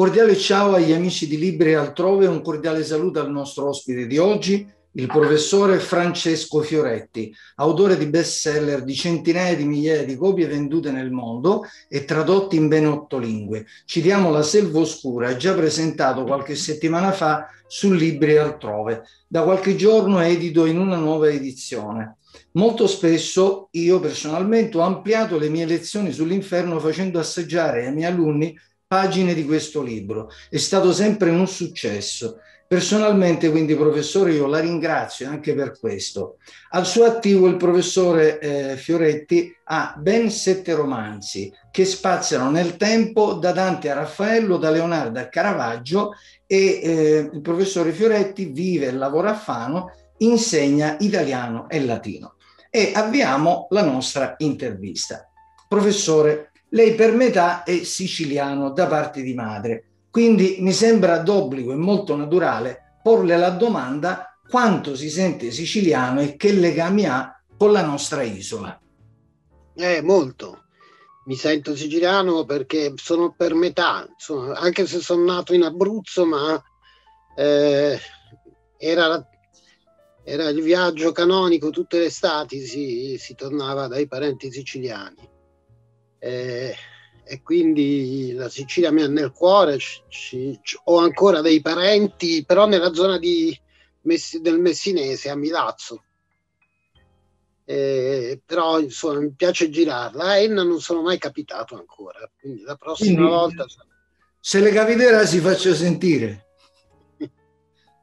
cordiale ciao agli amici di Libri altrove, un cordiale saluto al nostro ospite di oggi, il professore Francesco Fioretti, autore di bestseller di centinaia di migliaia di copie vendute nel mondo e tradotti in ben otto lingue. Citiamo La Selva Oscura, già presentato qualche settimana fa su Libri altrove. Da qualche giorno edito in una nuova edizione. Molto spesso io personalmente ho ampliato le mie lezioni sull'inferno facendo assaggiare ai miei alunni pagine di questo libro. È stato sempre un successo. Personalmente, quindi, professore, io la ringrazio anche per questo. Al suo attivo il professore eh, Fioretti ha ben sette romanzi che spaziano nel tempo da Dante a Raffaello, da Leonardo a Caravaggio e eh, il professore Fioretti vive e lavora a Fano, insegna italiano e latino. E avviamo la nostra intervista. Professore, lei per metà è siciliano da parte di madre, quindi mi sembra d'obbligo e molto naturale porle la domanda quanto si sente siciliano e che legami ha con la nostra isola. Eh, molto. Mi sento siciliano perché sono per metà, insomma, anche se sono nato in Abruzzo, ma eh, era, era, il viaggio canonico tutte le estati, si, si tornava dai parenti siciliani eh, e quindi la Sicilia mi ha nel cuore, ci, ci, ho ancora dei parenti, però nella zona di, del Messinese, a Milazzo. Eh, però insomma mi piace girarla. A Enna non sono mai capitato ancora, quindi la prossima quindi, volta... Se le capiterà si faccia sentire.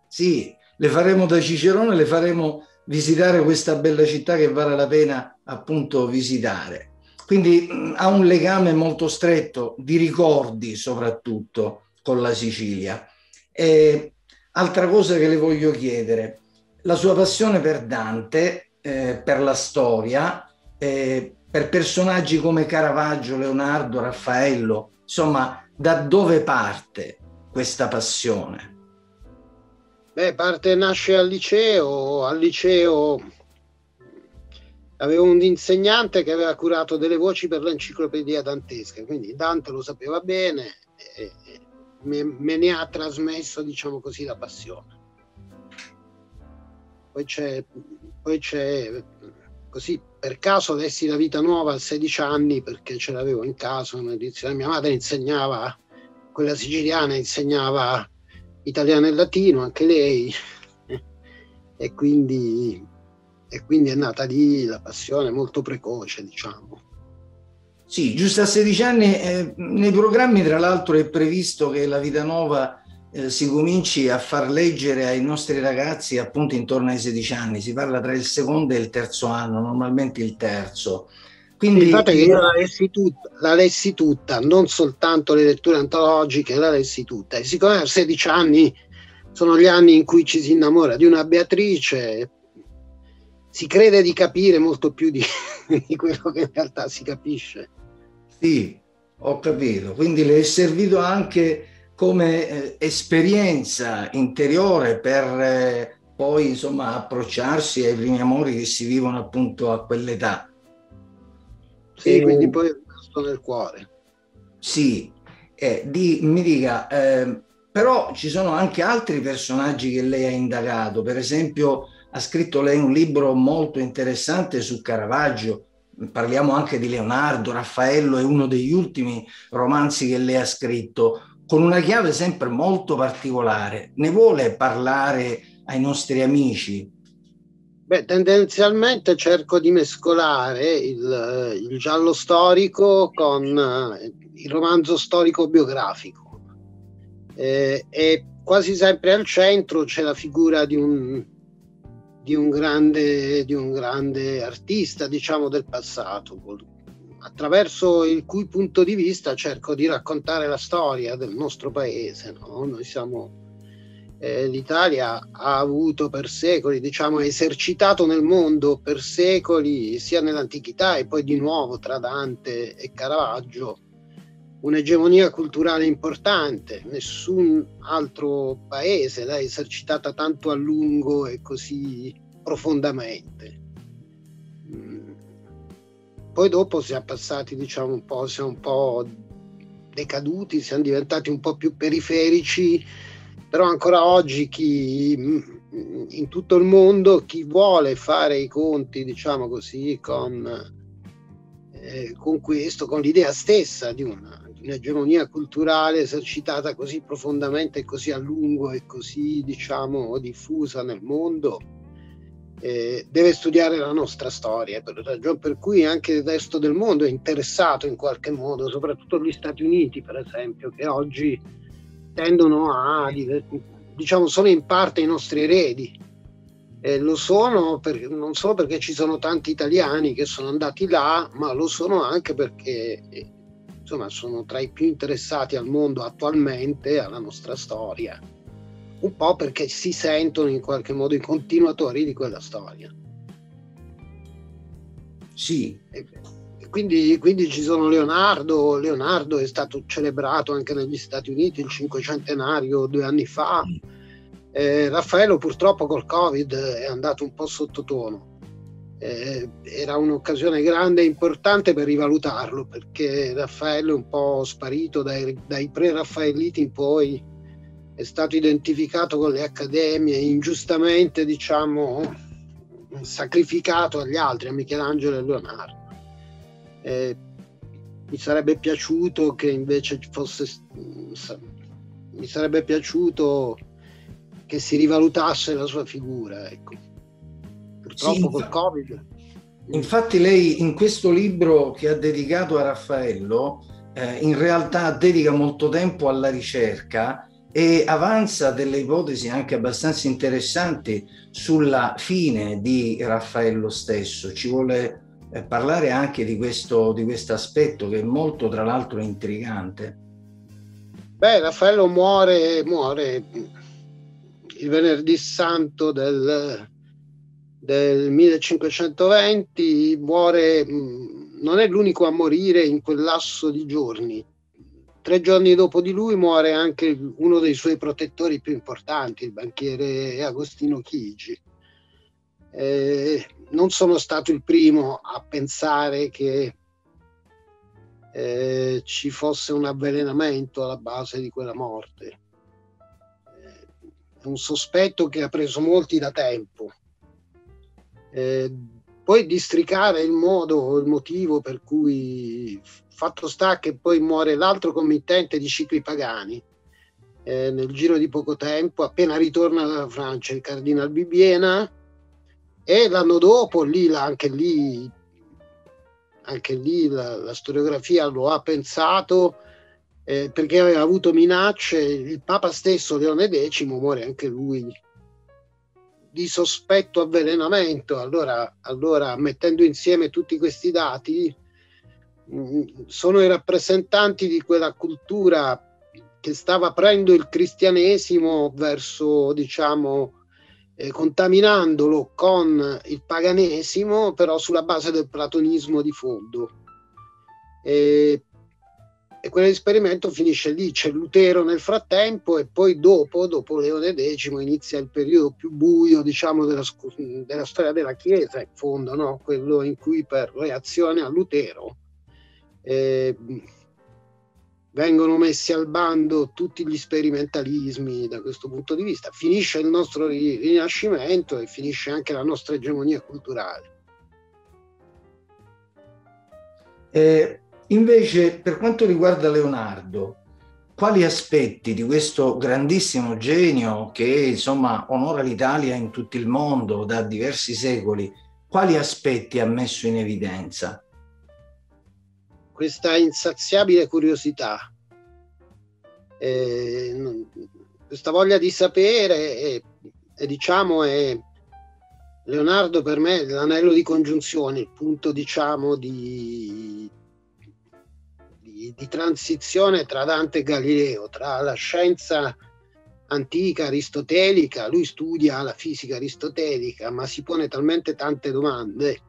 sì, le faremo da Cicerone, le faremo visitare questa bella città che vale la pena appunto visitare. Quindi mh, ha un legame molto stretto di ricordi soprattutto con la Sicilia. E, altra cosa che le voglio chiedere, la sua passione per Dante, eh, per la storia, eh, per personaggi come Caravaggio, Leonardo, Raffaello, insomma, da dove parte questa passione? Beh, parte, nasce al liceo, al liceo avevo un insegnante che aveva curato delle voci per l'enciclopedia dantesca, quindi Dante lo sapeva bene e, me, me, ne ha trasmesso, diciamo così, la passione. Poi c'è, poi c'è così per caso lessi La vita nuova a 16 anni perché ce l'avevo in casa un'edizione. Mia madre insegnava, quella siciliana insegnava italiano e latino, anche lei, e quindi e quindi è nata lì la passione molto precoce, diciamo. Sì, giusto a 16 anni, eh, nei programmi tra l'altro è previsto che la vita nuova eh, si cominci a far leggere ai nostri ragazzi appunto intorno ai 16 anni, si parla tra il secondo e il terzo anno, normalmente il terzo. Quindi Infatti io la lessi, tutta, la lessi tutta, non soltanto le letture antologiche, la lessi tutta. E siccome a 16 anni sono gli anni in cui ci si innamora di una Beatrice, si crede di capire molto più di, di quello che in realtà si capisce. Sì, ho capito. Quindi le è servito anche come eh, esperienza interiore per eh, poi insomma approcciarsi ai primi amori che si vivono appunto a quell'età. Sì, e, quindi poi è rimasto nel cuore. Sì, eh, di, mi dica, eh, però ci sono anche altri personaggi che lei ha indagato, per esempio ha scritto lei un libro molto interessante su Caravaggio, parliamo anche di Leonardo, Raffaello, è uno degli ultimi romanzi che lei ha scritto, con una chiave sempre molto particolare. Ne vuole parlare ai nostri amici? Beh, tendenzialmente cerco di mescolare il, il giallo storico con eh, il romanzo storico biografico. Eh, e quasi sempre al centro c'è la figura di un, di un grande, di un grande artista, diciamo, del passato, attraverso il cui punto di vista cerco di raccontare la storia del nostro paese. No? Noi siamo, eh, L'Italia ha avuto per secoli, diciamo, esercitato nel mondo per secoli, sia nell'antichità e poi di nuovo tra Dante e Caravaggio, un'egemonia culturale importante, nessun altro paese l'ha esercitata tanto a lungo e così profondamente. Mm. Poi dopo si è passati, diciamo, un po', si è un po' decaduti, siamo diventati un po' più periferici, però ancora oggi chi in tutto il mondo chi vuole fare i conti, diciamo così, con, eh, con questo, con l'idea stessa di una, di un'egemonia culturale esercitata così profondamente, così a lungo e così, diciamo, diffusa nel mondo, eh, deve studiare la nostra storia, per ragione per cui anche il resto del mondo è interessato in qualche modo, soprattutto gli Stati Uniti, per esempio, che oggi tendono a, diciamo, sono in parte i nostri eredi. Eh, lo sono per, non solo perché ci sono tanti italiani che sono andati là, ma lo sono anche perché eh, insomma, sono tra i più interessati al mondo attualmente, alla nostra storia un po' perché si sentono in qualche modo i continuatori di quella storia. Sì. E quindi, quindi ci sono Leonardo, Leonardo è stato celebrato anche negli Stati Uniti il cinquecentenario due anni fa. Eh, Raffaello purtroppo col Covid è andato un po' sottotono. Eh, era un'occasione grande e importante per rivalutarlo perché Raffaello è un po' sparito dai, dai pre-raffaelliti in poi è stato identificato con le accademie, ingiustamente diciamo sacrificato agli altri, a Michelangelo e Leonardo. Eh, mi sarebbe piaciuto che invece fosse, mi sarebbe piaciuto che si rivalutasse la sua figura. Ecco. Purtroppo sì, col Covid. Infatti lei in questo libro che ha dedicato a Raffaello, eh, in realtà dedica molto tempo alla ricerca e avanza delle ipotesi anche abbastanza interessanti sulla fine di Raffaello stesso. Ci vuole eh, parlare anche di questo di aspetto che è molto, tra l'altro, intrigante. Beh, Raffaello muore, muore il venerdì santo del, del 1520, muore, non è l'unico a morire in quel lasso di giorni Tre giorni dopo di lui muore anche uno dei suoi protettori più importanti, il banchiere Agostino Chigi. Eh, non sono stato il primo a pensare che eh, ci fosse un avvelenamento alla base di quella morte. Eh, è un sospetto che ha preso molti da tempo. Eh, poi districare il modo, il motivo per cui Fatto sta che poi muore l'altro committente di cicli pagani. Eh, nel giro di poco tempo, appena ritorna dalla Francia, il Cardinal Bibiena, e l'anno dopo, lì, anche lì, anche lì la, la storiografia lo ha pensato eh, perché aveva avuto minacce, il Papa stesso Leone X muore anche lui di sospetto avvelenamento. Allora, allora mettendo insieme tutti questi dati, sono i rappresentanti di quella cultura che stava aprendo il cristianesimo verso, diciamo, eh, contaminandolo con il paganesimo, però sulla base del platonismo di fondo. E, e quell'esperimento finisce lì, c'è Lutero nel frattempo e poi dopo, dopo Leone X, inizia il periodo più buio, diciamo, della, della storia della Chiesa, in fondo, no? quello in cui per reazione a Lutero eh, vengono messi al bando tutti gli sperimentalismi da questo punto di vista. Finisce il nostro rinascimento e finisce anche la nostra egemonia culturale. Eh, invece, per quanto riguarda Leonardo, quali aspetti di questo grandissimo genio che insomma onora l'Italia in tutto il mondo da diversi secoli, quali aspetti ha messo in evidenza? questa insaziabile curiosità, eh, questa voglia di sapere e, e diciamo è Leonardo per me l'anello di congiunzione, il punto diciamo di, di, transizione tra Dante e Galileo, tra la scienza antica aristotelica, lui studia la fisica aristotelica, ma si pone talmente tante domande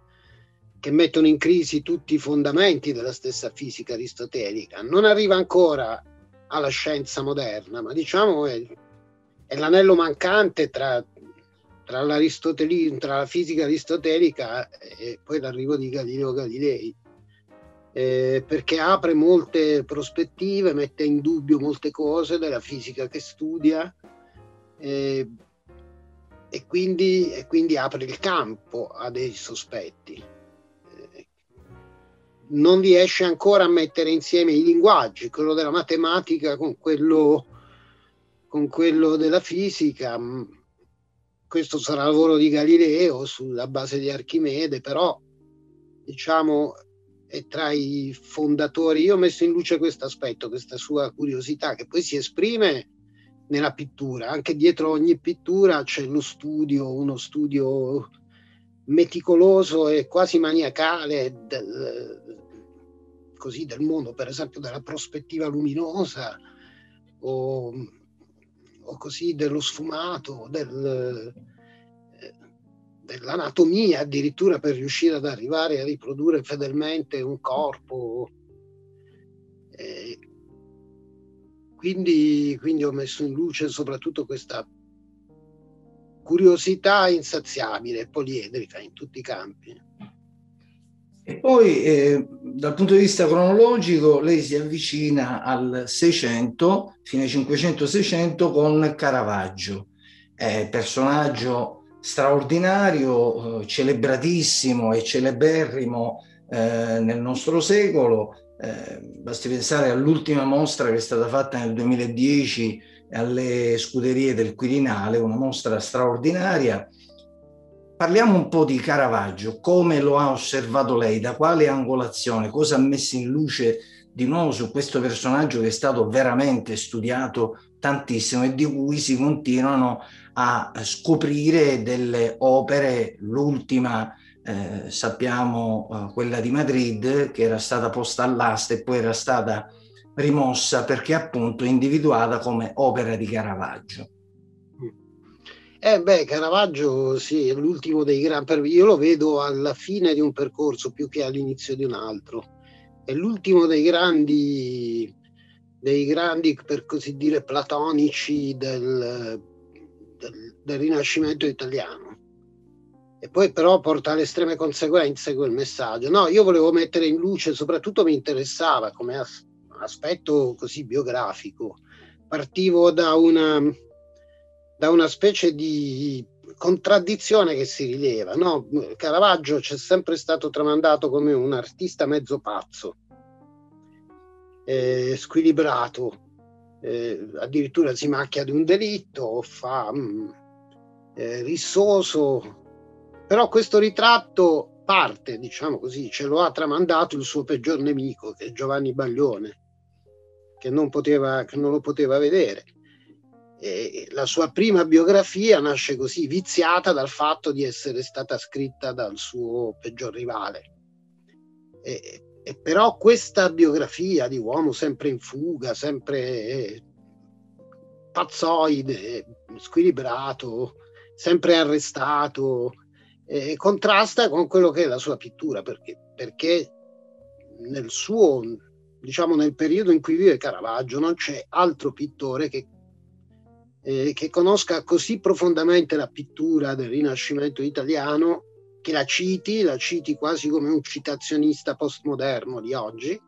che mettono in crisi tutti i fondamenti della stessa fisica aristotelica. Non arriva ancora alla scienza moderna, ma diciamo è, è l'anello mancante tra, tra, tra, la fisica aristotelica e poi l'arrivo di Galileo Galilei. Eh, perché apre molte prospettive, mette in dubbio molte cose della fisica che studia eh, e, quindi, e, quindi, apre il campo a dei sospetti. Eh, non riesce ancora a mettere insieme i linguaggi, quello della matematica con quello, con quello della fisica. Questo sarà il lavoro di Galileo sulla base di Archimede, però diciamo è tra i fondatori. Io ho messo in luce questo aspetto, questa sua curiosità che poi si esprime nella pittura. Anche dietro ogni pittura c'è lo studio, uno studio meticoloso e quasi maniacale del, così, del mondo, per esempio della prospettiva luminosa o, o così dello sfumato, del, dell'anatomia addirittura per riuscire ad arrivare a riprodurre fedelmente un corpo. Eh, quindi, quindi ho messo in luce soprattutto questa curiosità insaziabile, poliedrica in tutti i campi. E poi eh, dal punto di vista cronologico lei si avvicina al 600, fine 500-600 con Caravaggio, eh, personaggio straordinario, eh, celebratissimo e celeberrimo eh, nel nostro secolo. Eh, basti pensare all'ultima mostra che è stata fatta nel 2010 alle scuderie del Quirinale, una mostra straordinaria. Parliamo un po' di Caravaggio, come lo ha osservato lei, da quale angolazione, cosa ha messo in luce di nuovo su questo personaggio che è stato veramente studiato tantissimo e di cui si continuano a scoprire delle opere, l'ultima eh, sappiamo eh, quella di Madrid che era stata posta all'asta e poi era stata rimossa perché appunto individuata come opera di Caravaggio. Eh beh, Caravaggio sì, è l'ultimo dei grandi, io lo vedo alla fine di un percorso più che all'inizio di un altro. È l'ultimo dei grandi dei grandi, per così dire, platonici del, del, del Rinascimento italiano. E poi però porta alle estreme conseguenze quel messaggio. No, io volevo mettere in luce, soprattutto mi interessava come as- aspetto così biografico. Partivo da una, da una specie di contraddizione che si rileva. No? Caravaggio c'è sempre stato tramandato come un artista mezzo pazzo eh, squilibrato, eh, addirittura si macchia di un delitto, fa mh, mm, eh, rissoso, però questo ritratto parte, diciamo così, ce lo ha tramandato il suo peggior nemico, che è Giovanni Baglione, che non, poteva, che non lo poteva vedere. E la sua prima biografia nasce così, viziata dal fatto di essere stata scritta dal suo peggior rivale. E, e però questa biografia di uomo sempre in fuga, sempre eh, pazzoide, squilibrato, sempre arrestato, eh, contrasta con quello che è la sua pittura, perché, perché nel suo, diciamo nel periodo in cui vive Caravaggio non c'è altro pittore che, eh, che conosca così profondamente la pittura del Rinascimento italiano che la citi, la citi quasi come un citazionista postmoderno di oggi,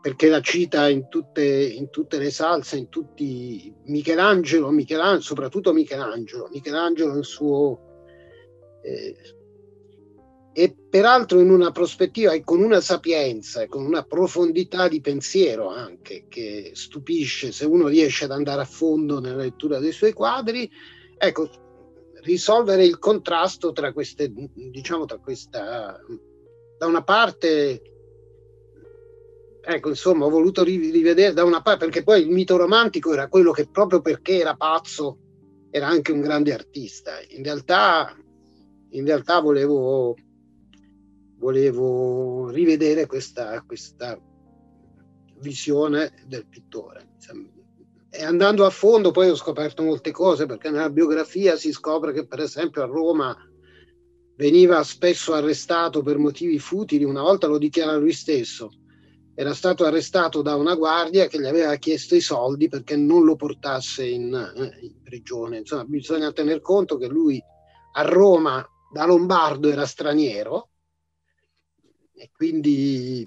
perché la cita in tutte, in tutte le salse, in tutti Michelangelo, Michelangelo, soprattutto Michelangelo, Michelangelo il suo... Eh, e peraltro in una prospettiva e con una sapienza e con una profondità di pensiero anche che stupisce se uno riesce ad andare a fondo nella lettura dei suoi quadri. Ecco, risolvere il contrasto tra queste, diciamo, tra questa, da una parte, ecco, insomma, ho voluto rivedere da una parte, perché poi il mito romantico era quello che proprio perché era pazzo era anche un grande artista. In realtà, in realtà volevo, volevo rivedere questa, questa visione del pittore e andando a fondo poi ho scoperto molte cose perché nella biografia si scopre che per esempio a Roma veniva spesso arrestato per motivi futili, una volta lo dichiara lui stesso, era stato arrestato da una guardia che gli aveva chiesto i soldi perché non lo portasse in, eh, in prigione. Insomma, bisogna tener conto che lui a Roma da lombardo era straniero e quindi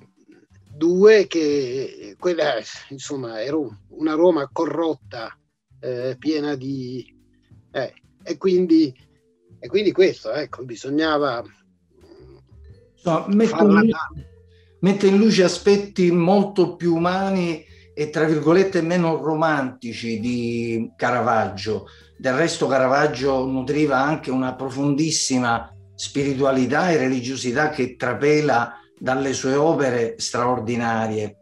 due che quella insomma era una Roma corrotta, eh, piena di... Eh, e, quindi, e quindi questo, ecco, bisognava... No, mette, in, mette in luce aspetti molto più umani e tra virgolette meno romantici di Caravaggio. Del resto Caravaggio nutriva anche una profondissima spiritualità e religiosità che trapela dalle sue opere straordinarie.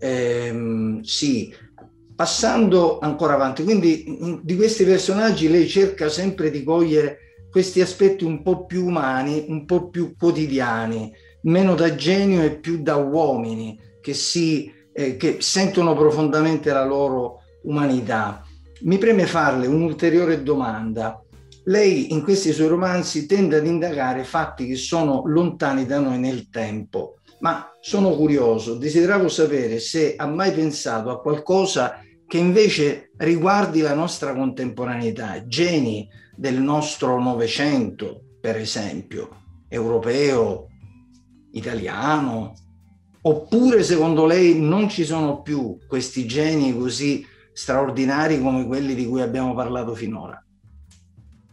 Eh, sì, passando ancora avanti, quindi di questi personaggi lei cerca sempre di cogliere questi aspetti un po' più umani, un po' più quotidiani, meno da genio e più da uomini che, si, eh, che sentono profondamente la loro umanità. Mi preme farle un'ulteriore domanda. Lei in questi suoi romanzi tende ad indagare fatti che sono lontani da noi nel tempo, ma sono curioso, desideravo sapere se ha mai pensato a qualcosa che invece riguardi la nostra contemporaneità, geni del nostro Novecento, per esempio, europeo, italiano, oppure secondo lei non ci sono più questi geni così straordinari come quelli di cui abbiamo parlato finora?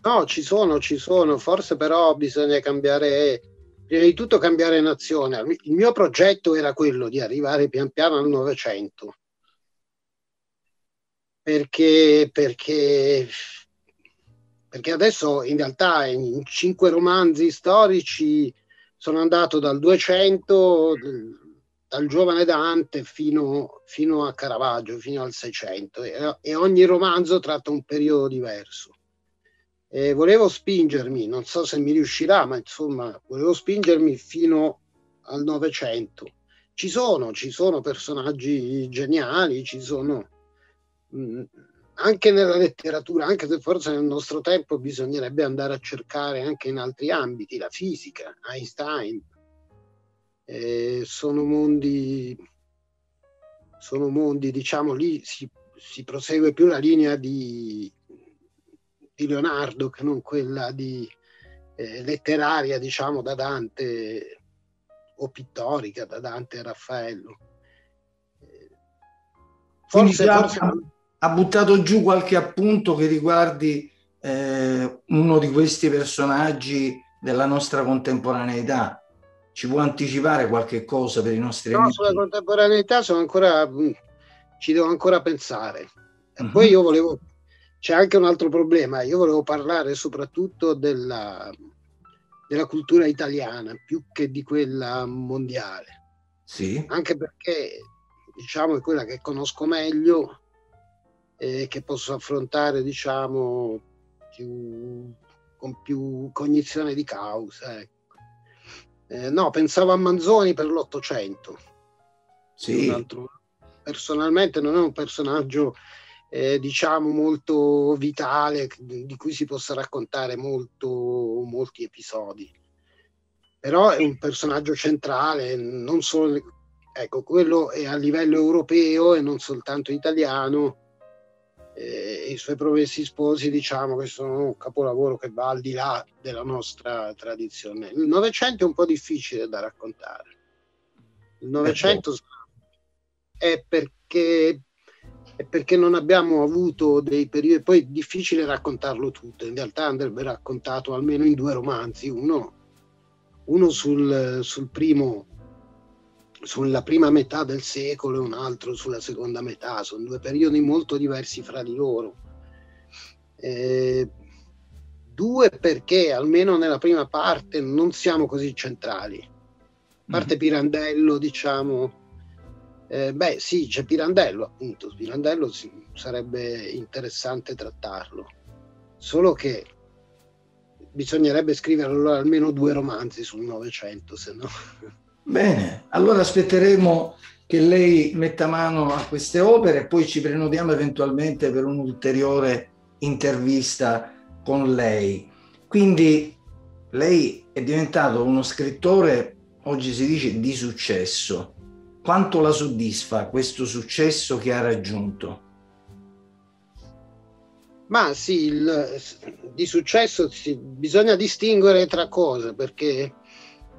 No, ci sono, ci sono, forse però bisogna cambiare, prima di tutto cambiare nazione. Il mio progetto era quello di arrivare pian piano al Novecento, perché, perché, perché adesso in realtà in cinque romanzi storici sono andato dal 200, dal giovane Dante fino, fino a Caravaggio, fino al 600 e, e ogni romanzo tratta un periodo diverso eh, volevo spingermi, non so se mi riuscirà, ma insomma, volevo spingermi fino al Novecento. Ci sono, ci sono personaggi geniali, ci sono mh, mm, anche nella letteratura, anche se forse nel nostro tempo bisognerebbe andare a cercare anche in altri ambiti, la fisica, Einstein. Eh, sono mondi, sono mondi, diciamo, lì si, si prosegue più la linea di di Leonardo che non quella di, eh, letteraria, diciamo, da Dante o pittorica, da Dante e Raffaello. Forse, forse... Ha, buttato giù qualche appunto che riguardi eh, uno di questi personaggi della nostra contemporaneità. Ci può anticipare qualche cosa per i nostri no, amici? sulla contemporaneità sono ancora, mm, ci devo ancora pensare. E uh-huh. poi io volevo c'è anche un altro problema. Io volevo parlare soprattutto della, della cultura italiana più che di quella mondiale. Sì. Anche perché diciamo è quella che conosco meglio e che posso affrontare diciamo più, con più cognizione di causa. Ecco. Eh, no, pensavo a Manzoni per l'Ottocento. Sì. personalmente non è un personaggio eh, diciamo molto vitale di cui si possa raccontare molto, molti episodi. Però è un personaggio centrale non solo ecco quello è a livello europeo e non soltanto italiano eh, i suoi promessi sposi diciamo che sono un capolavoro che va al di là della nostra tradizione. Il novecento è un po' difficile da raccontare. Il novecento ecco. è perché perché non abbiamo avuto dei periodi, poi è difficile raccontarlo tutto, in realtà andrebbe raccontato almeno in due romanzi, uno, uno sul, sul primo, sulla prima metà del secolo e un altro sulla seconda metà, sono due periodi molto diversi fra di loro. Eh, due perché almeno nella prima parte non siamo così centrali. Parte mm-hmm. Pirandello, diciamo, eh, beh, sì, c'è Pirandello, appunto. Pirandello sì, sarebbe interessante trattarlo. Solo che bisognerebbe scrivere allora almeno due romanzi sul Novecento, se no. Bene, allora aspetteremo che lei metta mano a queste opere e poi ci prenotiamo eventualmente per un'ulteriore intervista con lei. Quindi lei è diventato uno scrittore, oggi si dice, di successo quanto la soddisfa questo successo che ha raggiunto? Ma sì, il, di successo sì, bisogna distinguere tra cose perché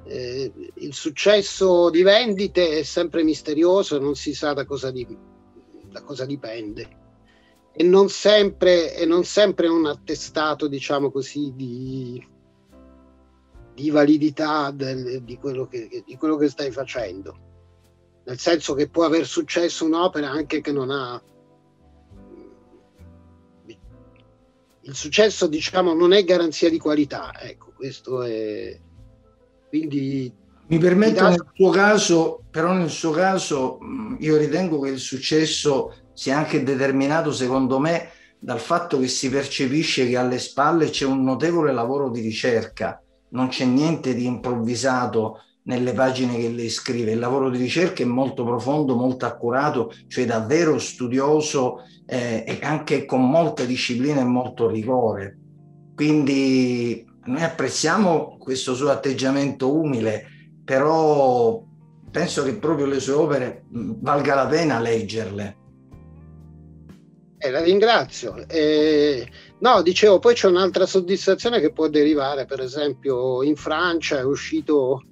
eh, il successo di vendite è sempre misterioso, non si sa da cosa, di, da cosa dipende e non sempre, e non sempre un attestato, diciamo così, di, di validità del, di, quello che, di quello che stai facendo. Nel senso che può aver successo un'opera anche che non ha il successo diciamo non è garanzia di qualità ecco questo è quindi mi permetto nel suo caso però nel suo caso io ritengo che il successo sia anche determinato secondo me dal fatto che si percepisce che alle spalle c'è un notevole lavoro di ricerca. Non c'è niente di improvvisato nelle pagine che lei scrive. Il lavoro di ricerca è molto profondo, molto accurato, cioè davvero studioso eh, e anche con molta disciplina e molto rigore. Quindi noi apprezziamo questo suo atteggiamento umile, però penso che proprio le sue opere valga la pena leggerle. Eh, la ringrazio. Eh, no, dicevo, poi c'è un'altra soddisfazione che può derivare, per esempio in Francia è uscito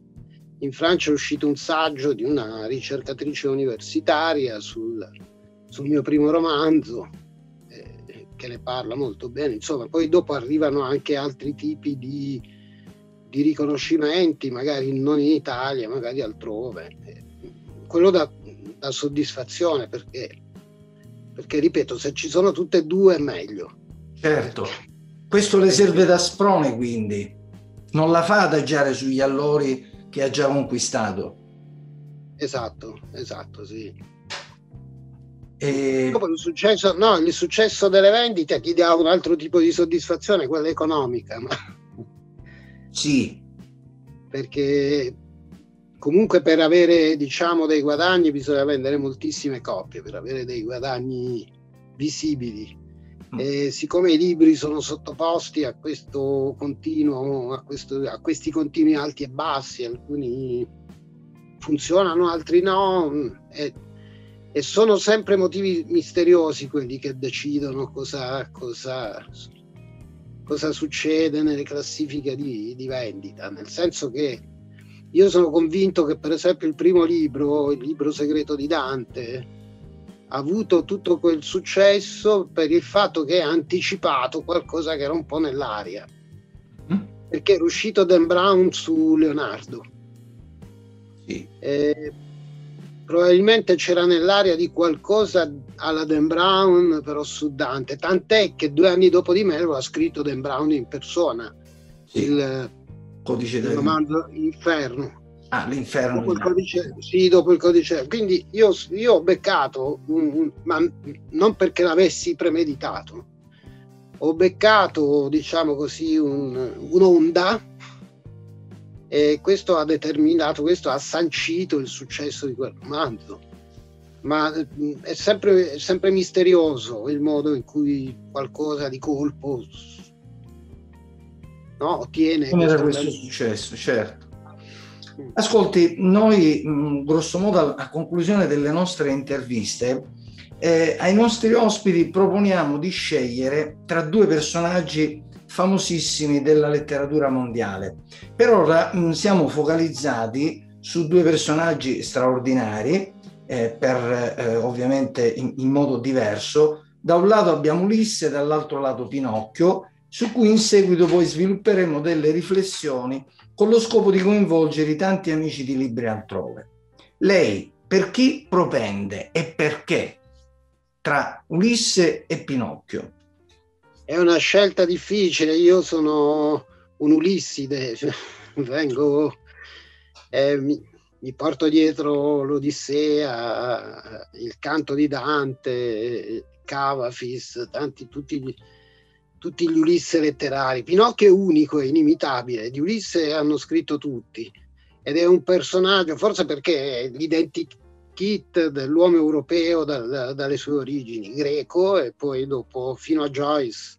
in Francia è uscito un saggio di una ricercatrice universitaria sul, sul mio primo romanzo, eh, che ne parla molto bene. Insomma, poi dopo arrivano anche altri tipi di, di riconoscimenti, magari non in Italia, magari altrove. Eh, quello da, da soddisfazione perché, perché, ripeto, se ci sono tutte e due è meglio. Certo, questo le serve da sprone quindi, non la fa adagiare sugli allori che ha già conquistato. Esatto, esatto, sì. E... Dopo il successo, no, il successo delle vendite ti dà un altro tipo di soddisfazione, quella economica. Ma... Sì. Perché comunque per avere diciamo dei guadagni bisogna vendere moltissime copie, per avere dei guadagni visibili. Mm. E siccome i libri sono sottoposti a continuo, a, questo, a questi continui alti e bassi, alcuni funzionano, altri no, e, e sono sempre motivi misteriosi quelli che decidono cosa, cosa, cosa succede nelle classifiche di, di vendita, nel senso che io sono convinto che per esempio il primo libro, il libro segreto di Dante, ha avuto tutto quel successo per il fatto che ha anticipato qualcosa che era un po' nell'aria. Mm. Perché è uscito Dan Brown su Leonardo. Sì. Eh, probabilmente c'era nell'aria di qualcosa alla Dan Brown, però su Dante. Tant'è che due anni dopo di me lo ha scritto Dan Brown in persona. Sì. Il codice del romanzo Inferno. Ah, l'inferno. Dopo il codice, sì, dopo il codice. Quindi io, io ho beccato, ma non perché l'avessi premeditato, ho beccato, diciamo così, un, un'onda e questo ha determinato, questo ha sancito il successo di quel romanzo. Ma è sempre, è sempre misterioso il modo in cui qualcosa di colpo no, ottiene. Come era questo successo, certo. Ascolti, noi grosso modo a conclusione delle nostre interviste eh, ai nostri ospiti proponiamo di scegliere tra due personaggi famosissimi della letteratura mondiale. Per ora mh, siamo focalizzati su due personaggi straordinari, eh, per, eh, ovviamente in, in modo diverso. Da un lato abbiamo Ulisse, dall'altro lato Pinocchio, su cui in seguito poi svilupperemo delle riflessioni con lo scopo di coinvolgere i tanti amici di Libri altrove. Lei per chi propende e perché tra Ulisse e Pinocchio? È una scelta difficile, io sono un Ulisside, cioè, vengo, eh, mi, mi, porto dietro l'Odissea, il canto di Dante, Cavafis, tanti, tutti gli, tutti gli Ulisse letterari. Pinocchio è unico, è inimitabile, di Ulisse hanno scritto tutti ed è un personaggio, forse perché è l'identikit dell'uomo europeo dal, dalle sue origini, greco e poi dopo fino a Joyce.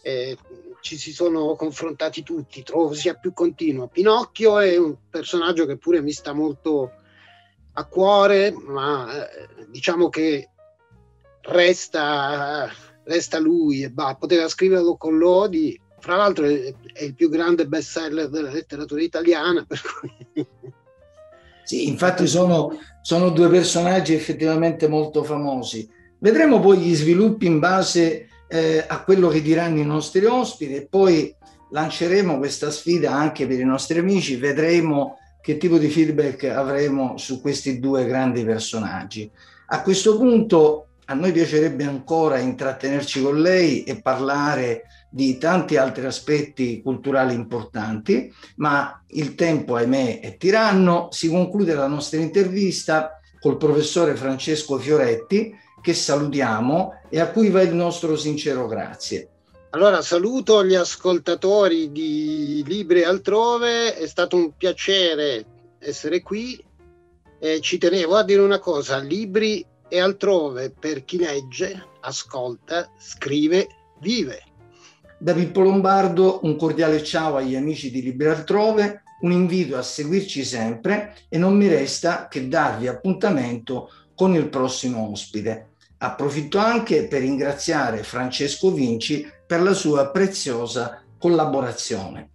Eh, ci si sono confrontati tutti, trovo sia più continuo. Pinocchio è un personaggio che pure mi sta molto a cuore, ma eh, diciamo che resta resta lui e bah, poteva scriverlo con Lodi fra l'altro è, è il più grande bestseller della letteratura italiana. Cui... Sì, infatti sono, sono due personaggi effettivamente molto famosi. Vedremo poi gli sviluppi in base eh, a quello che diranno i nostri ospiti e poi lanceremo questa sfida anche per i nostri amici, vedremo che tipo di feedback avremo su questi due grandi personaggi. A questo punto a noi piacerebbe ancora intrattenerci con lei e parlare di tanti altri aspetti culturali importanti, ma il tempo, ahimè, è tiranno. Si conclude la nostra intervista col professore Francesco Fioretti, che salutiamo e a cui va il nostro sincero grazie. Allora saluto gli ascoltatori di Libri altrove, è stato un piacere essere qui. Eh, ci tenevo a dire una cosa, libri e altrove per chi legge, ascolta, scrive, vive. Da Pippo Lombardo un cordiale ciao agli amici di Libri altrove, un invito a seguirci sempre e non mi resta che darvi appuntamento con il prossimo ospite. Approfitto anche per ringraziare Francesco Vinci per la sua preziosa collaborazione.